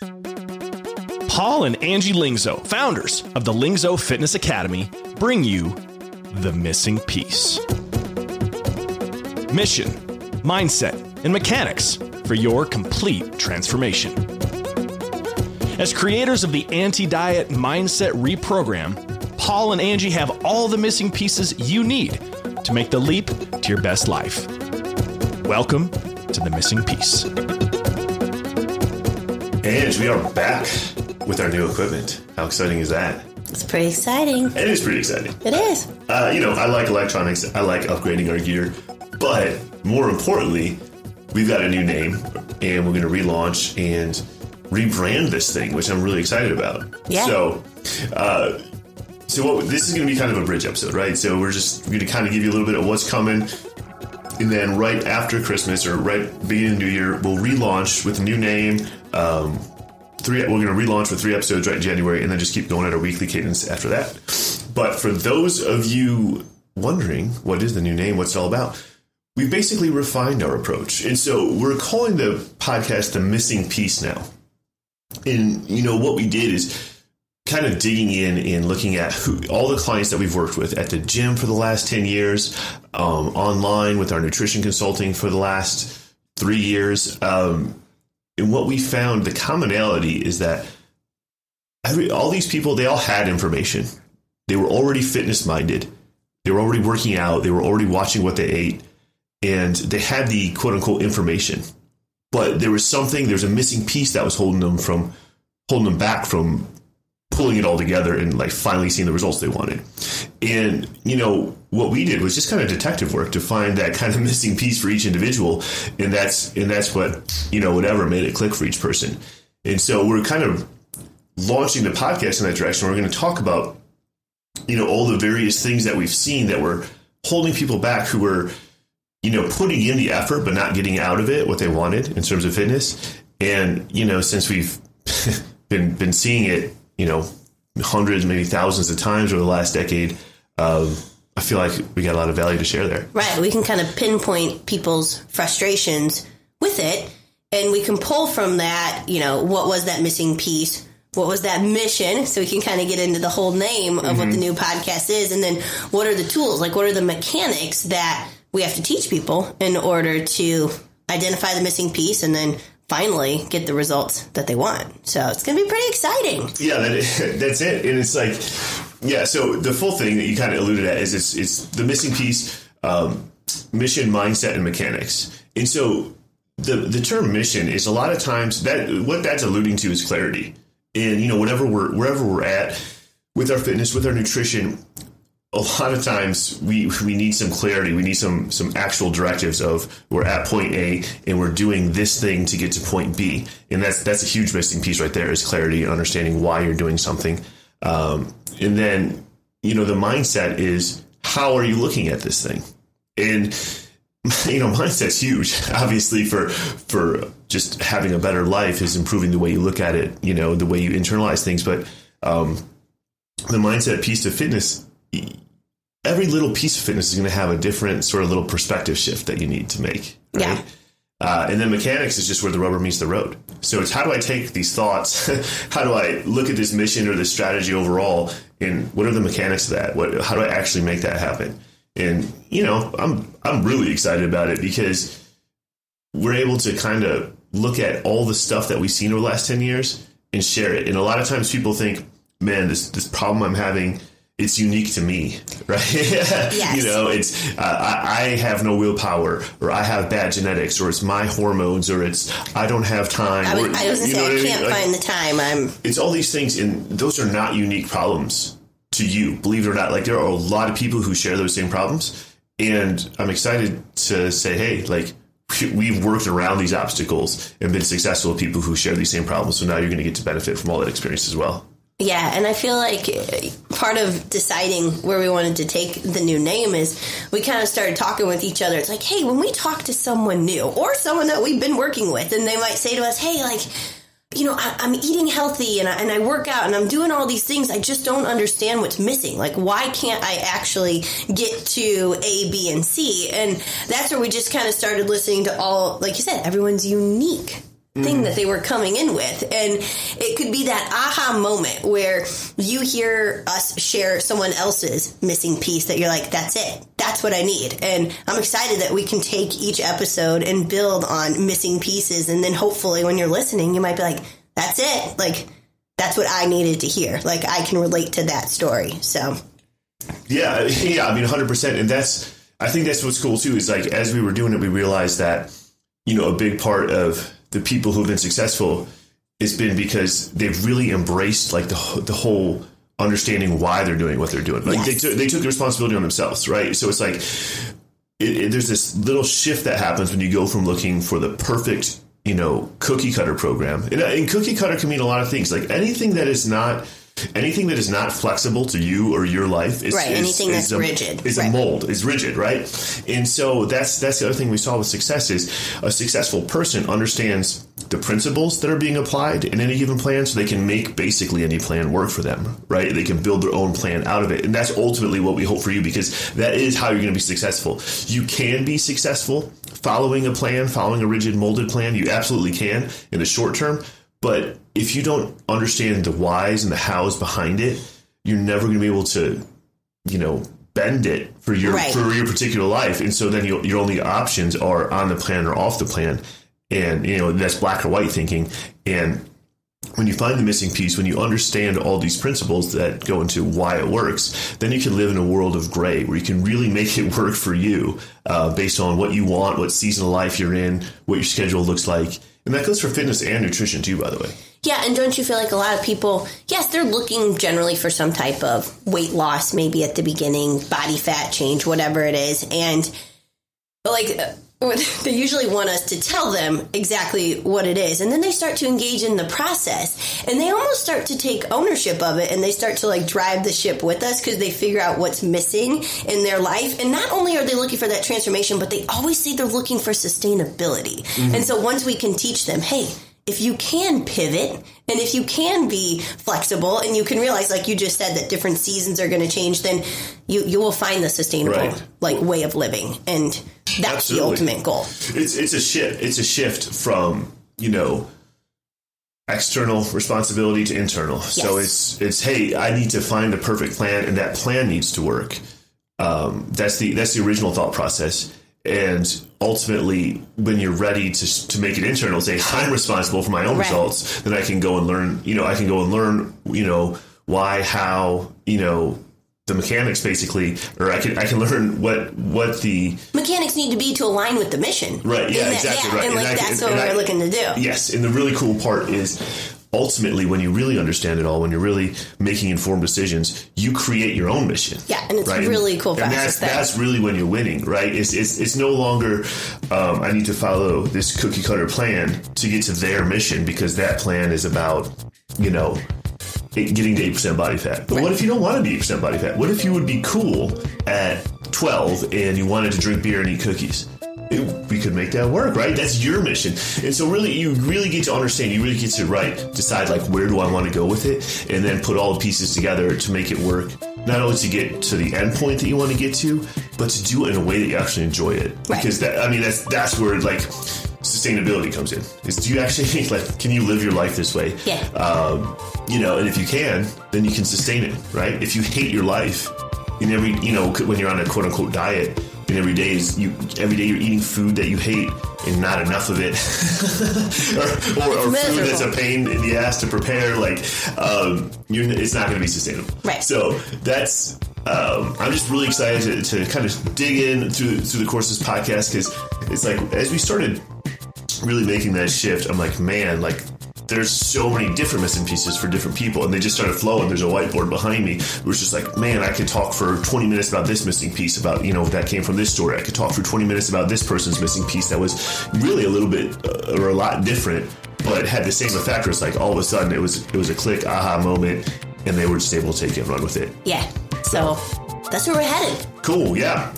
Paul and Angie Lingzo, founders of the Lingzo Fitness Academy, bring you The Missing Piece. Mission, mindset, and mechanics for your complete transformation. As creators of the Anti Diet Mindset Reprogram, Paul and Angie have all the missing pieces you need to make the leap to your best life. Welcome to The Missing Piece. And we are back with our new equipment. How exciting is that? It's pretty exciting. It is pretty exciting. It is. Uh, you know, I like electronics. I like upgrading our gear. But more importantly, we've got a new name and we're going to relaunch and rebrand this thing, which I'm really excited about. Yeah. So, uh, so what, this is going to be kind of a bridge episode, right? So we're just going to kind of give you a little bit of what's coming, and then right after Christmas or right beginning of New Year, we'll relaunch with a new name. Um, three, we're going to relaunch with three episodes right in January, and then just keep going at a weekly cadence after that. But for those of you wondering what is the new name, what's it all about, we've basically refined our approach, and so we're calling the podcast the Missing Piece now. And you know what we did is kind of digging in and looking at who, all the clients that we've worked with at the gym for the last 10 years, um, online with our nutrition consulting for the last three years. Um, and what we found, the commonality is that every, all these people, they all had information. They were already fitness minded. They were already working out. They were already watching what they ate. And they had the quote unquote information. But there was something, there was a missing piece that was holding them from, holding them back from pulling it all together and like finally seeing the results they wanted. And you know what we did was just kind of detective work to find that kind of missing piece for each individual, and that's and that's what you know whatever made it click for each person. And so we're kind of launching the podcast in that direction. We're going to talk about you know all the various things that we've seen that were holding people back who were you know putting in the effort but not getting out of it what they wanted in terms of fitness. And you know since we've been been seeing it you know, hundreds, maybe thousands of times over the last decade. Um, I feel like we got a lot of value to share there. Right. We can kind of pinpoint people's frustrations with it, and we can pull from that, you know, what was that missing piece? What was that mission? So we can kind of get into the whole name of mm-hmm. what the new podcast is, and then what are the tools? Like, what are the mechanics that we have to teach people in order to identify the missing piece and then finally get the results that they want. So it's going to be pretty exciting. Yeah, that is, that's it. And it's like, yeah. So the full thing that you kind of alluded at is it's it's the missing piece, um, mission, mindset, and mechanics. And so the the term mission is a lot of times that what that's alluding to is clarity. And you know, whatever we're wherever we're at with our fitness, with our nutrition, a lot of times we we need some clarity. We need some some actual directives of we're at point A and we're doing this thing to get to point B, and that's that's a huge missing piece right there is clarity and understanding why you're doing something. Um, and then you know the mindset is how are you looking at this thing, and you know mindset's huge. Obviously for for just having a better life is improving the way you look at it. You know the way you internalize things, but um, the mindset piece of fitness every little piece of fitness is going to have a different sort of little perspective shift that you need to make. Right? Yeah. Uh, and then mechanics is just where the rubber meets the road. So it's how do I take these thoughts? how do I look at this mission or this strategy overall? And what are the mechanics of that? What, how do I actually make that happen? And you know, I'm I'm really excited about it because we're able to kind of look at all the stuff that we've seen over the last ten years and share it. And a lot of times people think, man, this this problem I'm having it's unique to me, right? yes. You know, it's uh, I, I, have no willpower, or I have bad genetics, or it's my hormones, or it's I don't have time. I was, or, I was say I, I can't find the time. I'm. It's all these things, and those are not unique problems to you. Believe it or not, like there are a lot of people who share those same problems, and I'm excited to say, hey, like we've worked around these obstacles and been successful with people who share these same problems. So now you're going to get to benefit from all that experience as well. Yeah, and I feel like eh, part of deciding where we wanted to take the new name is we kind of started talking with each other. It's like, hey, when we talk to someone new or someone that we've been working with, and they might say to us, hey, like, you know, I, am eating healthy and I, and I work out and I'm doing all these things. I just don't understand what's missing. Like, why can't I actually get to A, B, and C? And that's where we just kind of started listening to all, like you said, everyone's unique thing that mm-hmm. they were coming in with. And it could be that aha moment where you hear us share someone else's missing piece that you're like, that's it. That's what I need. And I'm excited that we can take each episode and build on missing pieces. And then hopefully when you're listening, you might be like, that's it. Like, that's what I needed to hear. Like, I can relate to that story. So, Yeah, yeah, I mean, 100%. And that's, I think that's what's cool too, is like, as we were doing it, we realized that, you know, a big part of the people who've been successful it's been because they've really embraced like the, the whole understanding why they're doing what they're doing. Like Yes. they, took they took the responsibility on themselves, right? So it's like, it, it, there's this little shift that happens when you go from looking for the perfect, you know, cookie cutter program. And, and cookie cutter can mean a lot of things. Like anything that is not anything that is not flexible to you or your life is Right, is- anything is that's a, rigid. is Right. a mold is rigid, right? And so that's that's the other thing we saw with success is a successful person understands the principles that are being applied in any given plan so they can make basically any plan work for them, right? They can build their own plan out of it. And that's ultimately what we hope for you because that is how you're going to be successful. You can be successful following a plan, following a rigid molded plan. You absolutely can in the short term. But if you don't understand the whys and the hows behind it, you're never going to be able to, you know, bend it for your Right. for your particular life. And so then you, your only options are on the plan or off the plan. And you know that's black or white thinking. And when you find the missing piece, when you understand all these principles that go into why it works, then you can live in a world of gray where you can really make it work for you uh, based on what you want, what season of life you're in, what your schedule looks like. And that goes for fitness and nutrition too, by the way. Yeah, and don't you feel like a lot of people, yes, they're looking generally for some type of weight loss, maybe at the beginning, body fat change, whatever it is. And, but like, uh, they usually want us to tell them exactly what it is. And then they start to engage in the process and they almost start to take ownership of it and they start to like drive the ship with us because they figure out what's missing in their life. And not only are they looking for that transformation, but they always say they're looking for sustainability. And so once we can teach them, hey, if you can pivot and if you can be flexible and you can realize like you just said that different seasons are going to change then you you will find the sustainable Right. like way of living and that's the ultimate goal It's it's a shift. It's a shift from you know external responsibility to internal. So it's it's hey, I need to find a perfect plan, and that plan needs to work. Um, that's the that's the original thought process. And ultimately, when you're ready to, to make it internal, say I'm responsible for my own Right. results, then I can go and learn. You know, I can go and learn. You know, why, how, you know, the mechanics basically, or I can I can learn what what the mechanics need to be to align with the mission Right, yeah, And that- exactly yeah, right. and And like I that's and what I- we're looking to do Yes, and the really cool part is ultimately when you really understand it all, when you're really making informed decisions, you create your own mission. Yeah, and it's really cool And process that's that's really when you're winning, right? It's it's, it's no longer um, I need to follow this cookie cutter plan to get to their mission because that plan is about you know getting to eight percent body fat. But what if you don't want to be eight percent body fat? What if you would be cool at twelve and you wanted to drink beer and eat cookies? It- we could make that work, right? That's your mission. And so really you really get to understand, you really get to right, decide like where do I want to go with it and then put all the pieces together to make it work. Not only to get to the end point that you want to get to, but to do it in a way that you actually enjoy it. Right. Because that I mean that's that's where like sustainability comes in. Is do you actually like can you live your life this way? Yeah. Um, you know, and if you can, then you can sustain it, right? If you hate your life, in every you know when you're on a quote unquote diet, and every day is you every day you're eating food that you hate and not enough of it, or, or, or food that's a pain in the ass to prepare, like um, you're, it's not going to be sustainable. Right. So that's. Um, I'm just really excited to, to kind of dig in through through the course of this podcast because it's like as we started really making that shift, I'm like, man, like there's so many different missing pieces for different people, and they just started flowing. There's a whiteboard behind me. It was just like, man, I could talk for 20 minutes about this missing piece, about you know that came from this story. I could talk for 20 minutes about this person's missing piece that was really a little bit uh, or a lot different, but had the same effect. Where it's like all of a sudden it was it was a click aha moment, and they were just able to take it and run with it. yeah so that's where we're headed Cool, yeah.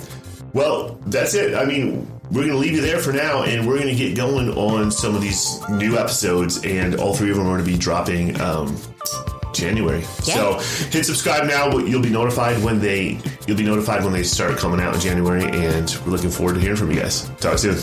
Well, that's it. I mean, we're going to leave you there for now, and we're going to get going on some of these new episodes, and all three of them are going to be dropping um, January. Yeah. So hit subscribe now. You'll be notified when they you'll be notified when they start coming out in January, and we're looking forward to hearing from you guys. Talk soon.